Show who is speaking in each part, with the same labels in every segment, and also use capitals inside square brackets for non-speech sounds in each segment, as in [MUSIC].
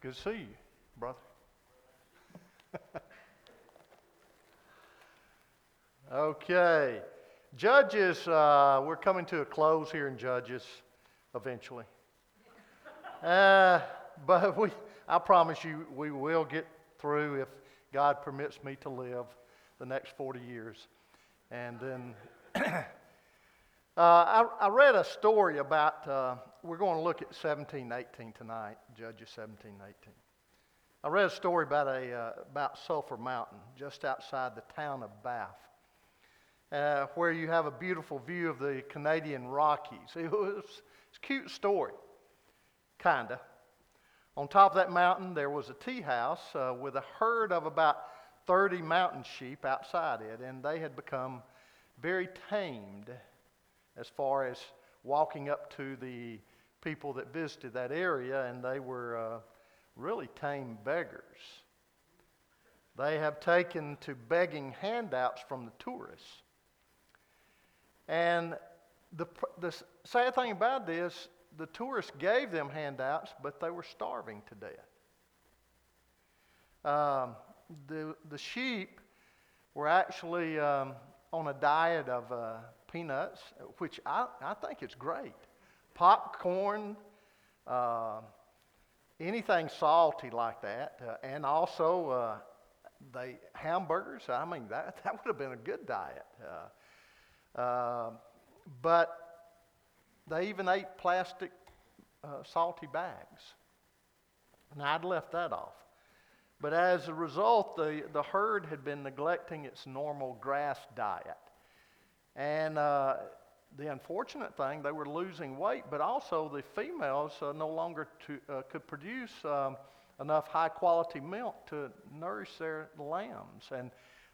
Speaker 1: Good to see you, brother. okay. Judges, uh, we're coming to a close here in Judges eventually. Uh, but we, I promise you, we will get through if God permits me to live the next 40 years. And then I, I, read a story about, uh, we're going to look at 17, 18 tonight, Judges 17, 18. I read a story about, a, uh, about Sulphur Mountain just outside the town of Banff, uh, where you have a beautiful view of the Canadian Rockies. [LAUGHS] It was, it's a cute story, kind of. On top of that mountain, there was a tea house uh, with a herd of about 30 mountain sheep outside it, and they had become very tamed as far as walking up to the people that visited that area, and they were uh, really tame beggars. They have taken to begging handouts from the tourists. And the, the sad thing about this, the tourists gave them handouts, but they were starving to death. Um, the, the sheep were actually um, on a diet of uh, peanuts, which I, I think is great. Popcorn, uh, anything salty like that, uh, and also uh, hamburgers. I mean, that, [LAUGHS] that would have been a good diet. Uh, uh, but they even ate plastic uh, salty bags. And I'd left that off. But as a result, the, the herd had been neglecting its normal grass diet. And uh, the unfortunate thing, they were losing weight, but also the females uh, no longer to, uh, could produce um, enough high quality milk to nourish their lambs. And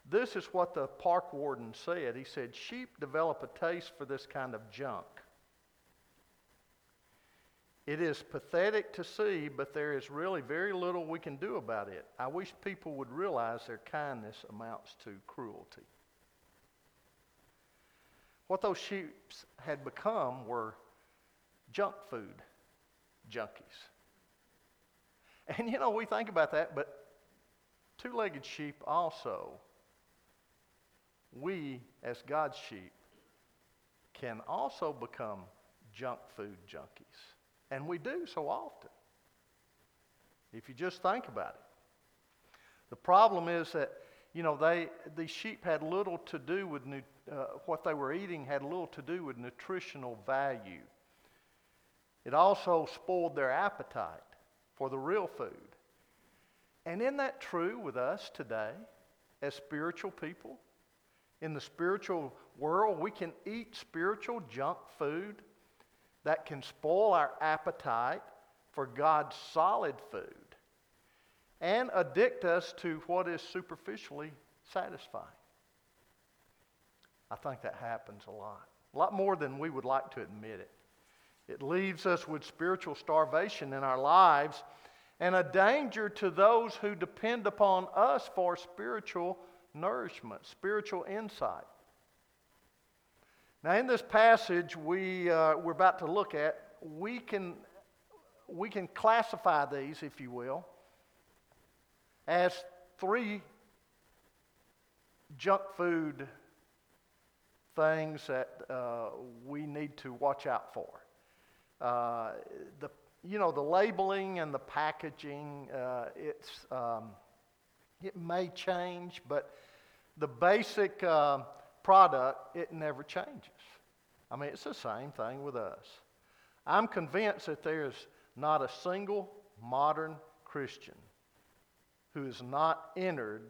Speaker 1: this is what the park warden said. He said, Sheep develop a taste for this kind of junk. It is pathetic to see, but there is really very little we can do about it. I wish people would realize their kindness amounts to cruelty. What those sheep had become were junk food junkies. And you know, we think about that, but two legged sheep also, we as God's sheep, can also become junk food junkies. And we do so often. If you just think about it. The problem is that, you know, they, these sheep had little to do with nu- uh, what they were eating, had little to do with nutritional value. It also spoiled their appetite for the real food. And isn't that true with us today as spiritual people? In the spiritual world, we can eat spiritual junk food that can spoil our appetite for God's solid food and addict us to what is superficially satisfying. I think that happens a lot. A lot more than we would like to admit it. It leaves us with spiritual starvation in our lives and a danger to those who depend upon us for spiritual nourishment, spiritual insight. Now, in this passage we, uh, we're about to look at, we can, we can classify these, if you will, as three junk food things that uh, we need to watch out for. Uh, the, you know, the labeling and the packaging, uh, it's, um, it may change, but the basic uh, product, it never changes. I mean, it's the same thing with us. I'm convinced that there's not a single modern Christian who has not entered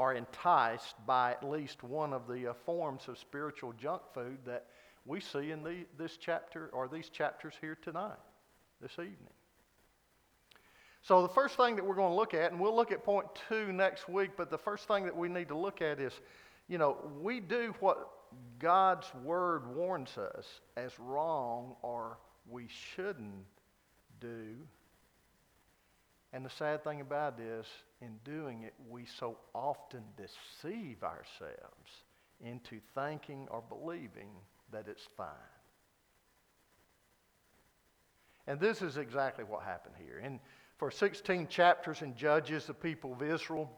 Speaker 1: or enticed by at least one of the uh, forms of spiritual junk food that we see in the, this chapter or these chapters here tonight, this evening. So, the first thing that we're going to look at, and we'll look at point two next week, but the first thing that we need to look at is you know, we do what God's word warns us as wrong or we shouldn't do. And the sad thing about it is, in doing it, we so often deceive ourselves into thinking or believing that it's fine. And this is exactly what happened here. And for 16 chapters in Judges, the people of Israel.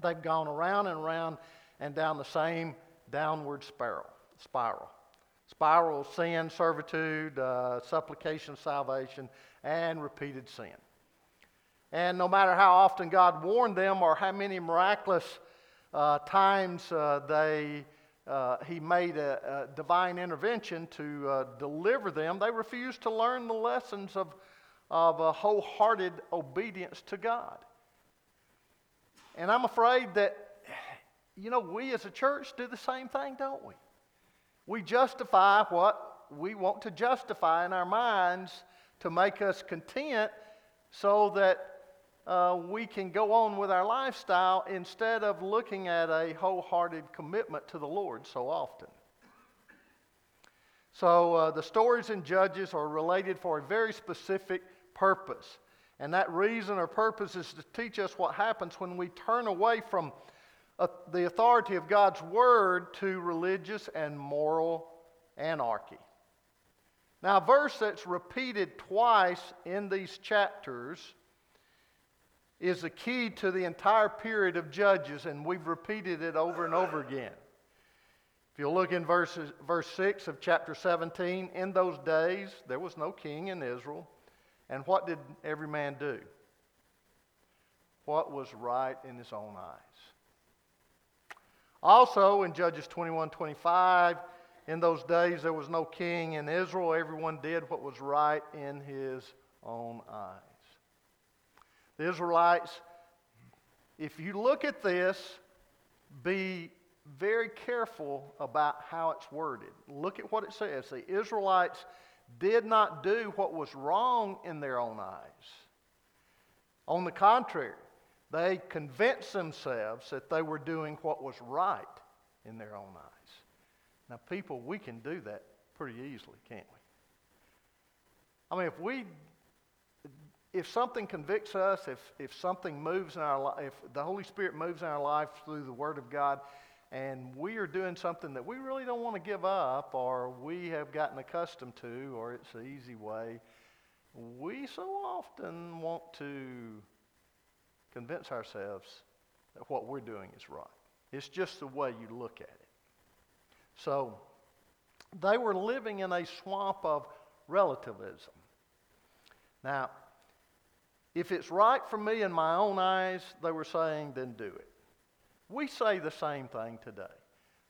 Speaker 1: They've gone around and around and down the same downward spiral. Spiral. Spiral of sin, servitude, uh, supplication, salvation, and repeated sin. And no matter how often God warned them or how many miraculous uh, times uh, they, uh, He made a, a, divine intervention to uh, deliver them, they refused to learn the lessons of, of a wholehearted obedience to God. And I'm afraid that, you know, we as a church do the same thing, don't we? We justify what we want to justify in our minds to make us content so that uh, we can go on with our lifestyle instead of looking at a wholehearted commitment to the Lord so often. So, uh, the stories in Judges are related for a very specific purpose. And that reason or purpose is to teach us what happens when we turn away from uh, the authority of God's Word to religious and moral anarchy. Now, a verse that's repeated twice in these chapters is the key to the entire period of Judges, and we've repeated it over and over again. If you look in verses, verse 6 of chapter 17, in those days there was no king in Israel. And what did every man do? What was right in his own eyes. Also, in Judges 21 25, in those days there was no king in Israel. Everyone did what was right in his own eyes. The Israelites, if you look at this, be very careful about how it's worded. Look at what it says. The Israelites did not do what was wrong in their own eyes. On the contrary, they convinced themselves that they were doing what was right in their own eyes. Now, people, we can do that pretty easily, can't we? I mean, if we if something convicts us, if, if something moves in our life, if the Holy Spirit moves in our life through the Word of God, and we are doing something that we really don't want to give up, or we have gotten accustomed to, or it's the easy way, we so often want to convince ourselves that what we're doing is right. It's just the way you look at it. So, they were living in a swamp of relativism. Now, if it's right for me in my own eyes, they were saying, then do it. We say the same thing today.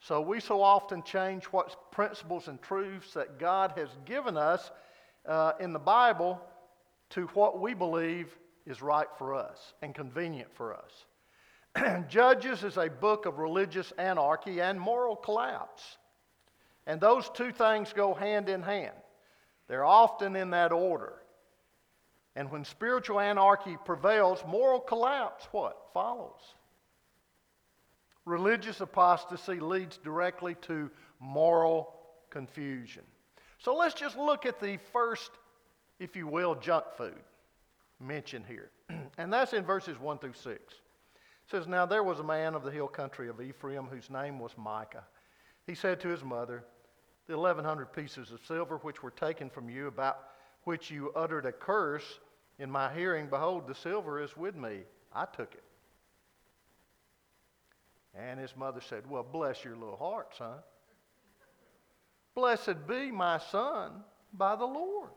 Speaker 1: So we so often change what principles and truths that God has given us uh, in the Bible to what we believe is right for us and convenient for us. [CLEARS THROAT] Judges is a book of religious anarchy and moral collapse. And those two things go hand in hand. They're often in that order. And when spiritual anarchy prevails, moral collapse what? Follows. Religious apostasy leads directly to moral confusion. So let's just look at the first, if you will, junk food mentioned here. [CLEARS THROAT] and that's in verses 1 through 6. It says, Now there was a man of the hill country of Ephraim whose name was Micah. He said to his mother, The 1,100 pieces of silver which were taken from you, about which you uttered a curse, in my hearing, behold, the silver is with me. I took it. And his mother said, Well, bless your little heart, son. Blessed be my son by the Lord.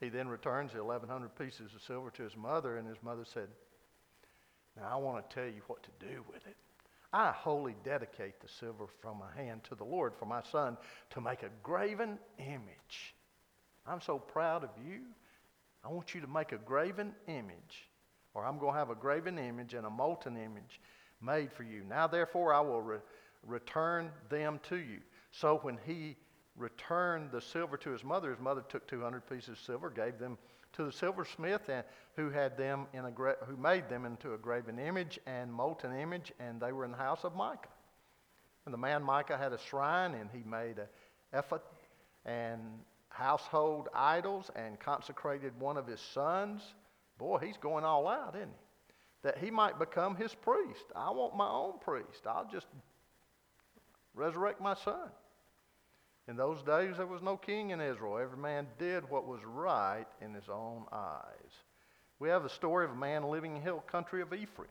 Speaker 1: He then returns the 1,100 pieces of silver to his mother, and his mother said, Now I want to tell you what to do with it. I wholly dedicate the silver from my hand to the Lord for my son to make a graven image. I'm so proud of you. I want you to make a graven image, or I'm going to have a graven image and a molten image made for you. Now, therefore, I will re- return them to you. So when he returned the silver to his mother, his mother took 200 pieces of silver, gave them to the silversmith, and who had them in a gra- who made them into a graven image and molten image, and they were in the house of Micah. And the man Micah had a shrine, and he made a ephod and household idols and consecrated one of his sons. Boy, he's going all out, isn't he? That he might become his priest. I want my own priest. I'll just resurrect my son. In those days, there was no king in Israel. Every man did what was right in his own eyes. We have the story of a man living in the hill country of Ephraim.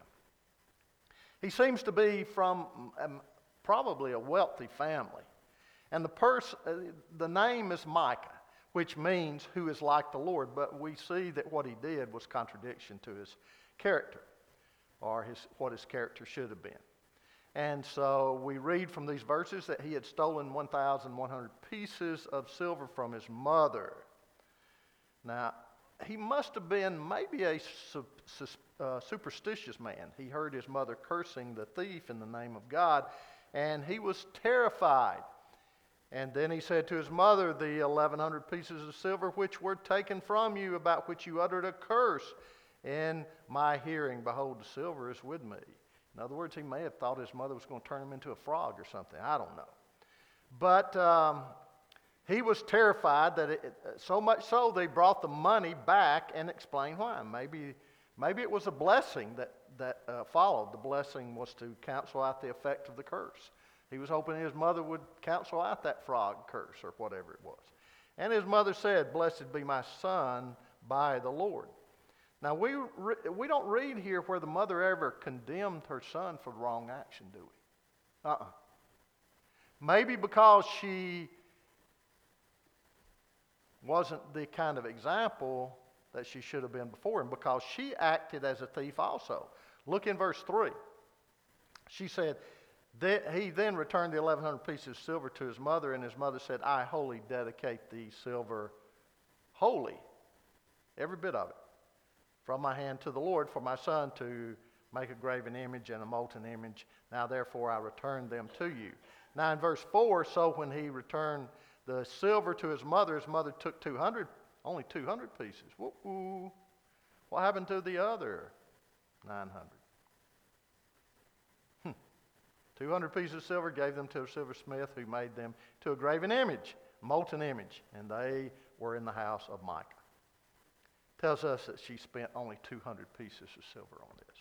Speaker 1: He seems to be from um, probably a wealthy family. And the, pers- uh, the name is Micah, which means who is like the Lord. But we see that what he did was contradiction to his character, or his, what his character should have been. And so we read from these verses that he had stolen 1,100 pieces of silver from his mother. Now, he must have been maybe a su- su- uh, superstitious man. He heard his mother cursing the thief in the name of God, and he was terrified. And then he said to his mother, The 1,100 pieces of silver which were taken from you, about which you uttered a curse in my hearing, behold, the silver is with me. In other words, he may have thought his mother was going to turn him into a frog or something. I don't know. But um, he was terrified that it, so much so they brought the money back and explained why. Maybe, maybe it was a blessing that, that uh, followed. The blessing was to cancel out the effect of the curse. He was hoping his mother would counsel out that frog curse or whatever it was. And his mother said, Blessed be my son by the Lord. Now, we, re- we don't read here where the mother ever condemned her son for wrong action, do we? Uh uh Maybe because she wasn't the kind of example that she should have been before him, because she acted as a thief also. Look in verse 3. She said, he then returned the 1,100 pieces of silver to his mother, and his mother said, I wholly dedicate the silver, wholly, every bit of it, from my hand to the Lord for my son to make a graven image and a molten image. Now, therefore, I return them to you. Now, in verse 4, so when he returned the silver to his mother, his mother took 200, only 200 pieces. What happened to the other 900? 200 pieces of silver, gave them to a silversmith who made them to a graven image, molten image, and they were in the house of Micah. Tells us that she spent only 200 pieces of silver on this.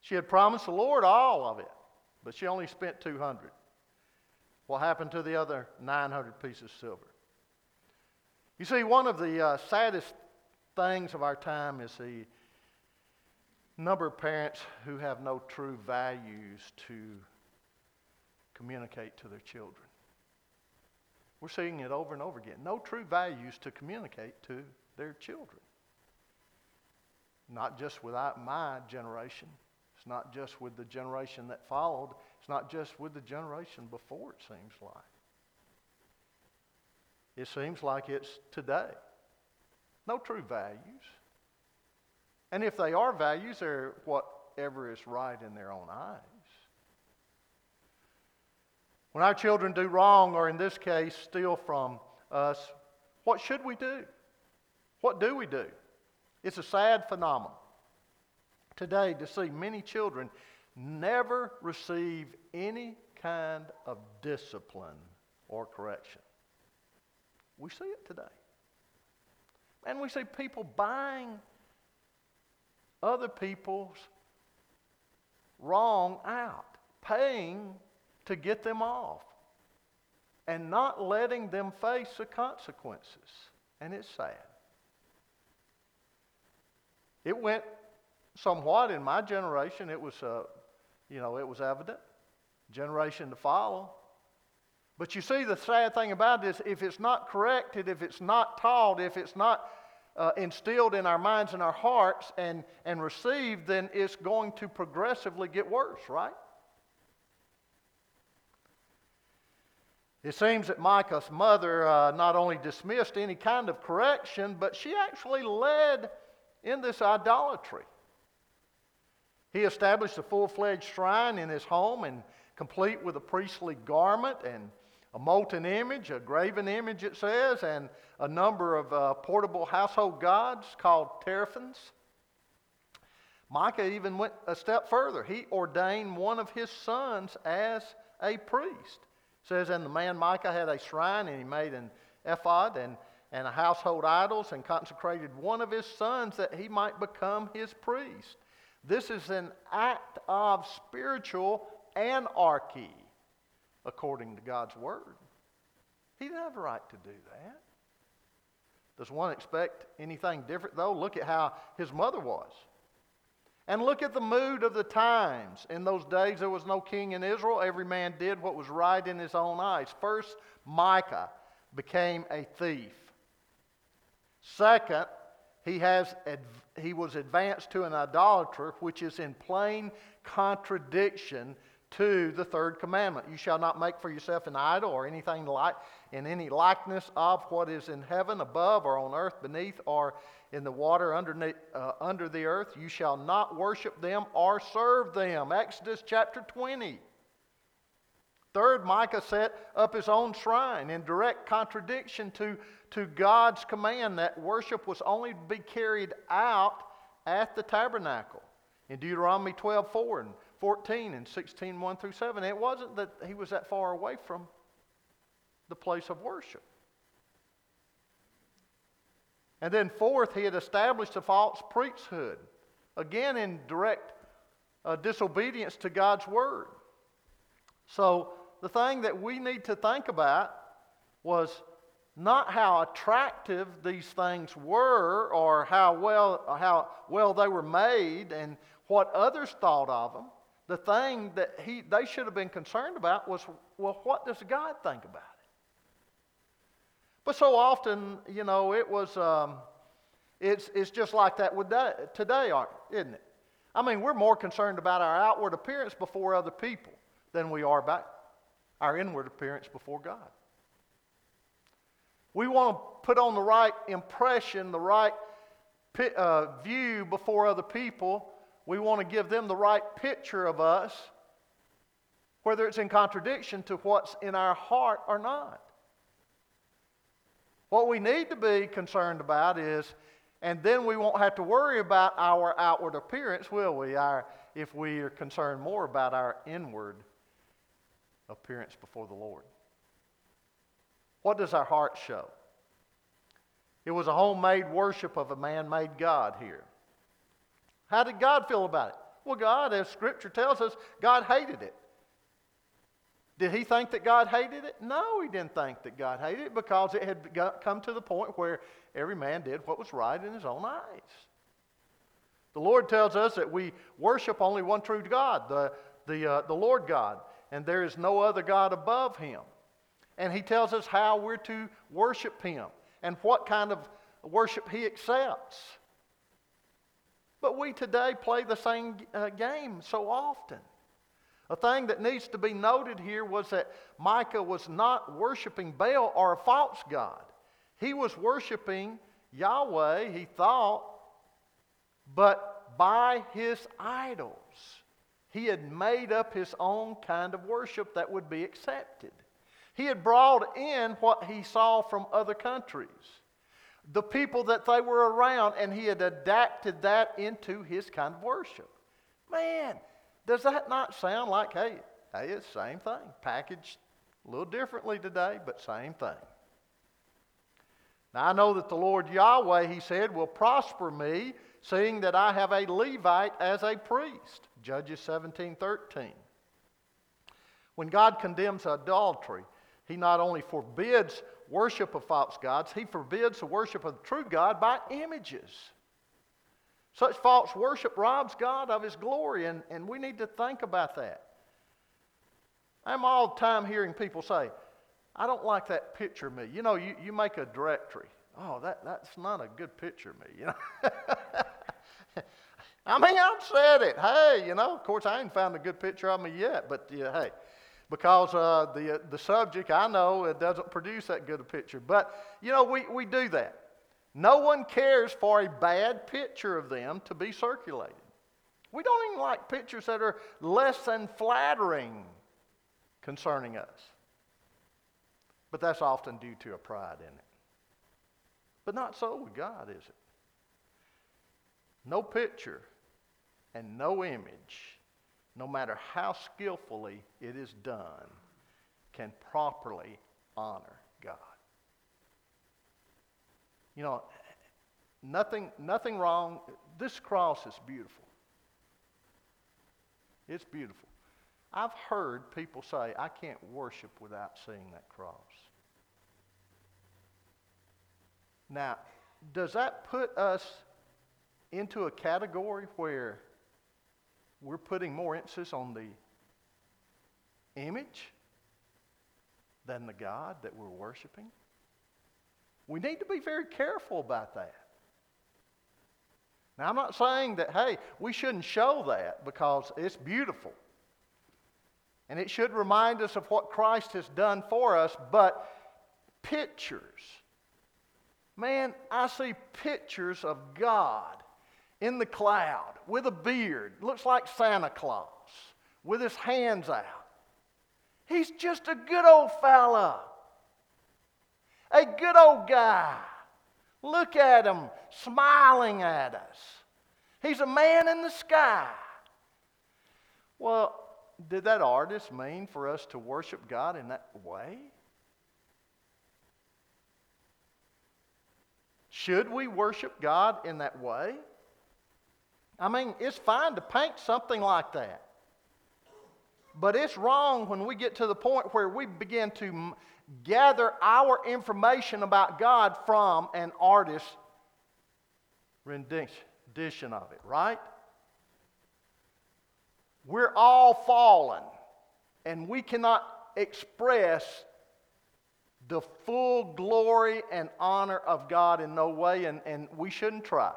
Speaker 1: She had promised the Lord all of it, but she only spent 200. What happened to the other 900 pieces of silver? You see, one of the uh, saddest things of our time is the number of parents who have no true values to communicate to their children. We're seeing it over and over again. No true values to communicate to their children. Not just without my generation. It's not just with the generation that followed. It's not just with the generation before, it seems like. It seems like it's today. No true values. And if they are values, they're whatever is right in their own eyes. When our children do wrong, or in this case, steal from us, what should we do? What do we do? It's a sad phenomenon today to see many children never receive any kind of discipline or correction. We see it today. And we see people buying other people's wrong out, paying to get them off, and not letting them face the consequences. And it's sad. It went somewhat in my generation. It was, uh, you know, it was evident. Generation to follow. But you see, the sad thing about it is if it's not corrected, if it's not taught, if it's not uh, instilled in our minds and our hearts and, and received, then it's going to progressively get worse, right? It seems that Micah's mother uh, not only dismissed any kind of correction, but she actually led in this idolatry. He established a full fledged shrine in his home and complete with a priestly garment and a molten image, a graven image, it says, and a number of uh, portable household gods called teraphims. Micah even went a step further. He ordained one of his sons as a priest. It says, and the man Micah had a shrine, and he made an ephod and, and a household idols, and consecrated one of his sons that he might become his priest. This is an act of spiritual anarchy according to God's word. He didn't have a right to do that. Does one expect anything different, though? Look at how his mother was. And look at the mood of the times. In those days, there was no king in Israel. Every man did what was right in his own eyes. First, Micah became a thief. Second, he, has, he was advanced to an idolater, which is in plain contradiction to the third commandment. You shall not make for yourself an idol or anything like in any likeness of what is in heaven above or on earth beneath or in the water underneath, uh, under the earth. You shall not worship them or serve them. Exodus chapter 20. Third, Micah set up his own shrine in direct contradiction to, to God's command that worship was only to be carried out at the tabernacle. In Deuteronomy 12 4 and 14 and 16 1 through 7, it wasn't that he was that far away from the place of worship. And then, fourth, he had established a false priesthood, again in direct uh, disobedience to God's word. So, the thing that we need to think about was not how attractive these things were or how well, how well they were made and what others thought of them. The thing that he, they should have been concerned about was, well, what does God think about it? But so often, you know, it was, um, it's, it's just like that with that, today, isn't it? I mean, we're more concerned about our outward appearance before other people than we are about our inward appearance before God. We want to put on the right impression, the right uh, view before other people. We want to give them the right picture of us, whether it's in contradiction to what's in our heart or not. What we need to be concerned about is, and then we won't have to worry about our outward appearance, will we? Our, if we are concerned more about our inward appearance before the Lord. What does our heart show? It was a homemade worship of a man made God here. How did God feel about it? Well, God, as Scripture tells us, God hated it. Did he think that God hated it? No, he didn't think that God hated it because it had come to the point where every man did what was right in his own eyes. The Lord tells us that we worship only one true God, the, the, uh, the Lord God, and there is no other God above him. And he tells us how we're to worship him and what kind of worship he accepts. But we today play the same uh, game so often. A thing that needs to be noted here was that Micah was not worshiping Baal or a false god. He was worshiping Yahweh, he thought, but by his idols. He had made up his own kind of worship that would be accepted. He had brought in what he saw from other countries, the people that they were around, and he had adapted that into his kind of worship. Man, does that not sound like, hey, hey, it's the same thing, packaged a little differently today, but same thing. Now I know that the Lord Yahweh, he said, will prosper me, seeing that I have a Levite as a priest. Judges 17 13. When God condemns adultery, he not only forbids worship of false gods, he forbids the worship of the true God by images. Such false worship robs God of his glory, and, and we need to think about that. I'm all the time hearing people say, I don't like that picture of me. You know, you, you make a directory. Oh, that, that's not a good picture of me, you know. [LAUGHS] I mean, I've said it. Hey, you know, of course, I ain't found a good picture of me yet, but yeah, hey, because uh, the, the subject, I know, it doesn't produce that good a picture. But, you know, we, we do that. No one cares for a bad picture of them to be circulated. We don't even like pictures that are less than flattering concerning us. But that's often due to a pride in it. But not so with God, is it? No picture and no image, no matter how skillfully it is done, can properly honor God. You know, nothing, nothing wrong. This cross is beautiful. It's beautiful. I've heard people say, I can't worship without seeing that cross. Now, does that put us into a category where we're putting more emphasis on the image than the God that we're worshiping? We need to be very careful about that. Now, I'm not saying that, hey, we shouldn't show that because it's beautiful. And it should remind us of what Christ has done for us, but pictures. Man, I see pictures of God in the cloud with a beard, looks like Santa Claus, with his hands out. He's just a good old fella, a good old guy. Look at him smiling at us. He's a man in the sky. Well, did that artist mean for us to worship God in that way? Should we worship God in that way? I mean, it's fine to paint something like that. But it's wrong when we get to the point where we begin to gather our information about God from an artist's rendition of it, right? We're all fallen, and we cannot express the full glory and honor of God in no way, and, and we shouldn't try.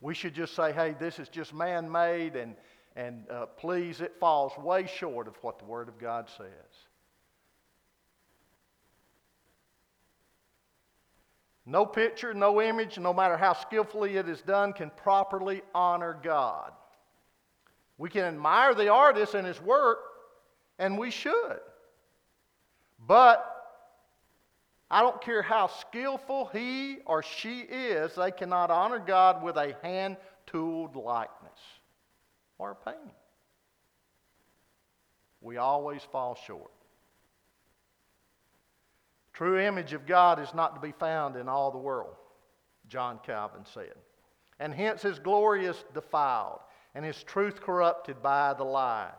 Speaker 1: We should just say, hey, this is just man made, and, and uh, please, it falls way short of what the Word of God says. No picture, no image, no matter how skillfully it is done, can properly honor God. We can admire the artist and his work, and we should. But I don't care how skillful he or she is, they cannot honor God with a hand tooled likeness or a painting. We always fall short. True image of God is not to be found in all the world, John Calvin said. And hence his glory is defiled and his truth corrupted by the lie.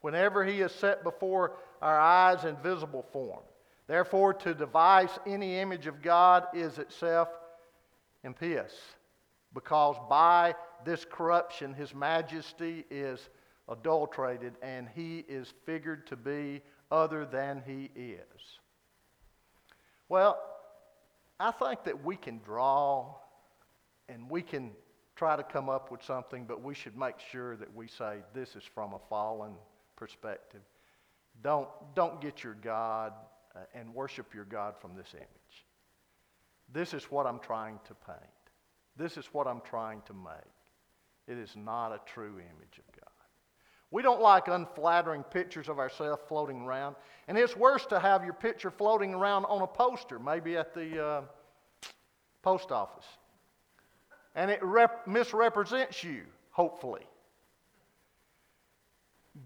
Speaker 1: Whenever he is set before our eyes in visible form. Therefore, to devise any image of God is itself impious, because by this corruption his majesty is adulterated and he is figured to be other than he is. Well, I think that we can draw and we can try to come up with something, but we should make sure that we say this is from a fallen perspective. Don't, don't get your God and worship your God from this image. This is what I'm trying to paint. This is what I'm trying to make. It is not a true image of God. We don't like unflattering pictures of ourselves floating around. And it's worse to have your picture floating around on a poster, maybe at the uh, post office. And it rep- misrepresents you, hopefully.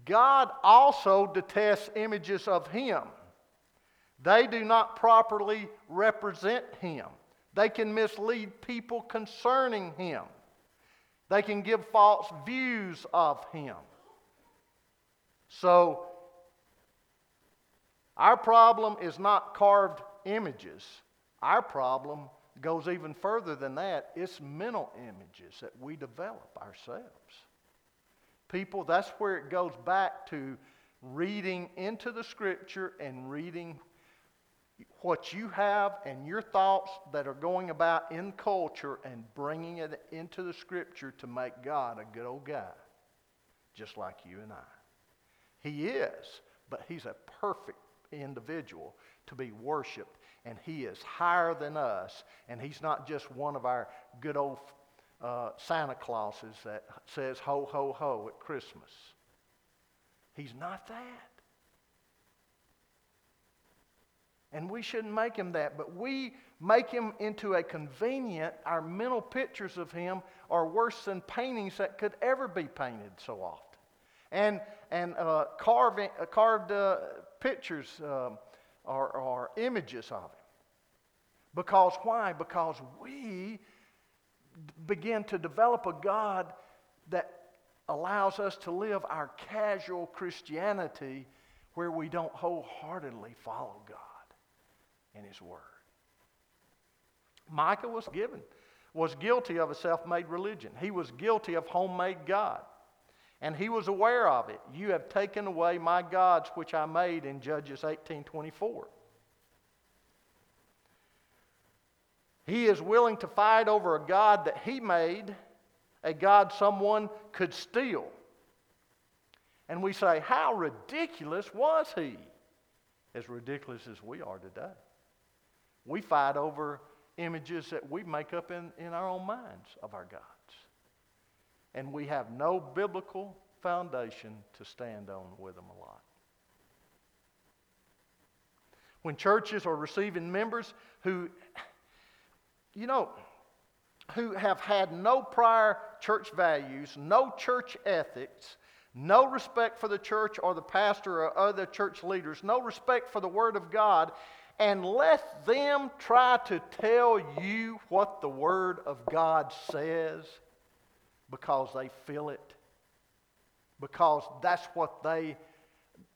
Speaker 1: God also detests images of Him. They do not properly represent Him. They can mislead people concerning Him. They can give false views of Him. So, our problem is not carved images. Our problem goes even further than that. It's mental images that we develop ourselves. People, that's where it goes back to reading into the scripture and reading what you have and your thoughts that are going about in culture and bringing it into the scripture to make God a good old guy, just like you and I. He is, but he's a perfect individual to be worshiped, and he is higher than us, and he's not just one of our good old uh, Santa Clauses that says ho, ho, ho at Christmas. He's not that. And we shouldn't make him that, but we make him into a convenient, our mental pictures of him are worse than paintings that could ever be painted so often and, and uh, carving, uh, carved uh, pictures um, or, or images of him. Because why? Because we begin to develop a God that allows us to live our casual Christianity where we don't wholeheartedly follow God and His Word. Micah was given, was guilty of a self made religion. He was guilty of homemade God. And he was aware of it. You have taken away my gods which I made in Judges 18:24. He is willing to fight over a God that he made, a God someone could steal. And we say, How ridiculous was he? As ridiculous as we are today. We fight over images that we make up in, in our own minds of our gods. And we have no biblical foundation to stand on with them a lot. When churches are receiving members who, you know, who have had no prior church values, no church ethics, no respect for the church or the pastor or other church leaders, no respect for the Word of God, and let them try to tell you what the Word of God says because they feel it, because that's what they,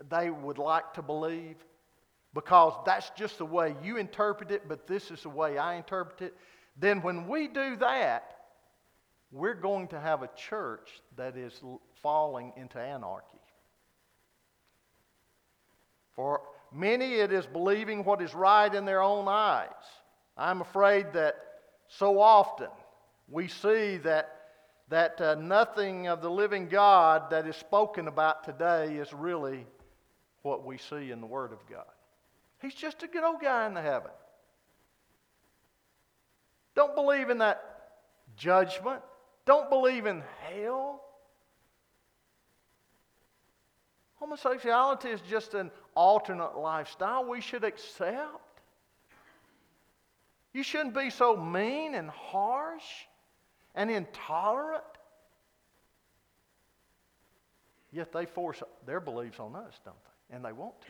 Speaker 1: they would like to believe, because that's just the way you interpret it, but this is the way I interpret it, then when we do that, we're going to have a church that is falling into anarchy. For many, it is believing what is right in their own eyes. I'm afraid that so often we see that, that uh, nothing of the living God that is spoken about today is really what we see in the Word of God. He's just a good old guy in the heaven. Don't believe in that judgment. Don't believe in hell. Homosexuality is just an alternate lifestyle we should accept. You shouldn't be so mean and harsh and intolerant. Yet they force their beliefs on us, don't they? And they want to.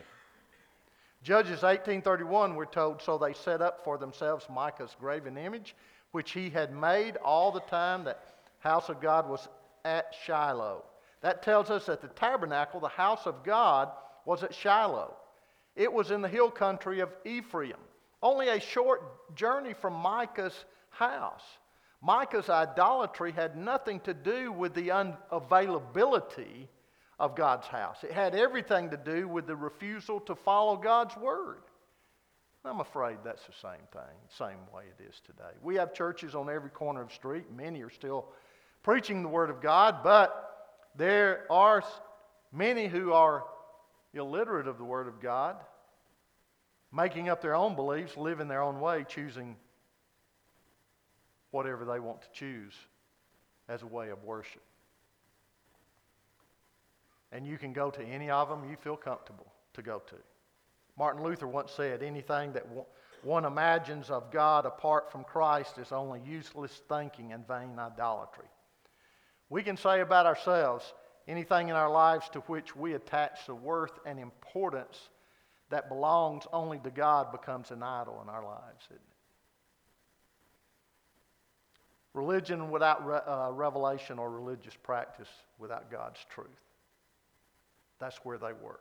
Speaker 1: Judges 18:31 we're told so they set up for themselves Micah's graven image which he had made all the time that house of God was at Shiloh. That tells us that the tabernacle, the house of God, was at Shiloh. It was in the hill country of Ephraim, only a short journey from Micah's house. Micah's idolatry had nothing to do with the unavailability of God's house, it had everything to do with the refusal to follow God's word. I'm afraid that's the same thing, same way it is today. We have churches on every corner of the street. Many are still preaching the Word of God, but there are many who are illiterate of the Word of God, making up their own beliefs, living their own way, choosing whatever they want to choose as a way of worship. And you can go to any of them you feel comfortable to go to. Martin Luther once said, anything that one imagines of God apart from Christ is only useless thinking and vain idolatry. We can say about ourselves anything in our lives to which we attach the worth and importance that belongs only to God becomes an idol in our lives? Religion without re- uh, revelation or religious practice without God's truth. That's where they were.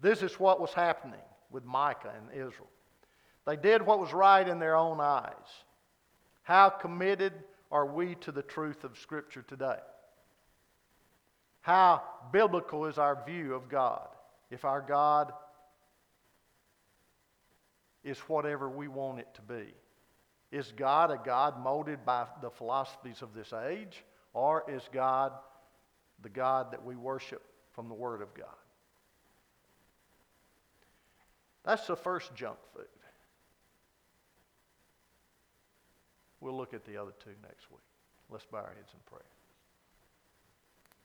Speaker 1: This is what was happening with Micah and Israel. They did what was right in their own eyes. How committed are we to the truth of Scripture today? How biblical is our view of God? If our God is whatever we want it to be. Is God a God molded by the philosophies of this age? Or is God the God that we worship from the Word of God? That's the first junk food. We'll look at the other two next week. Let's bow our heads in prayer.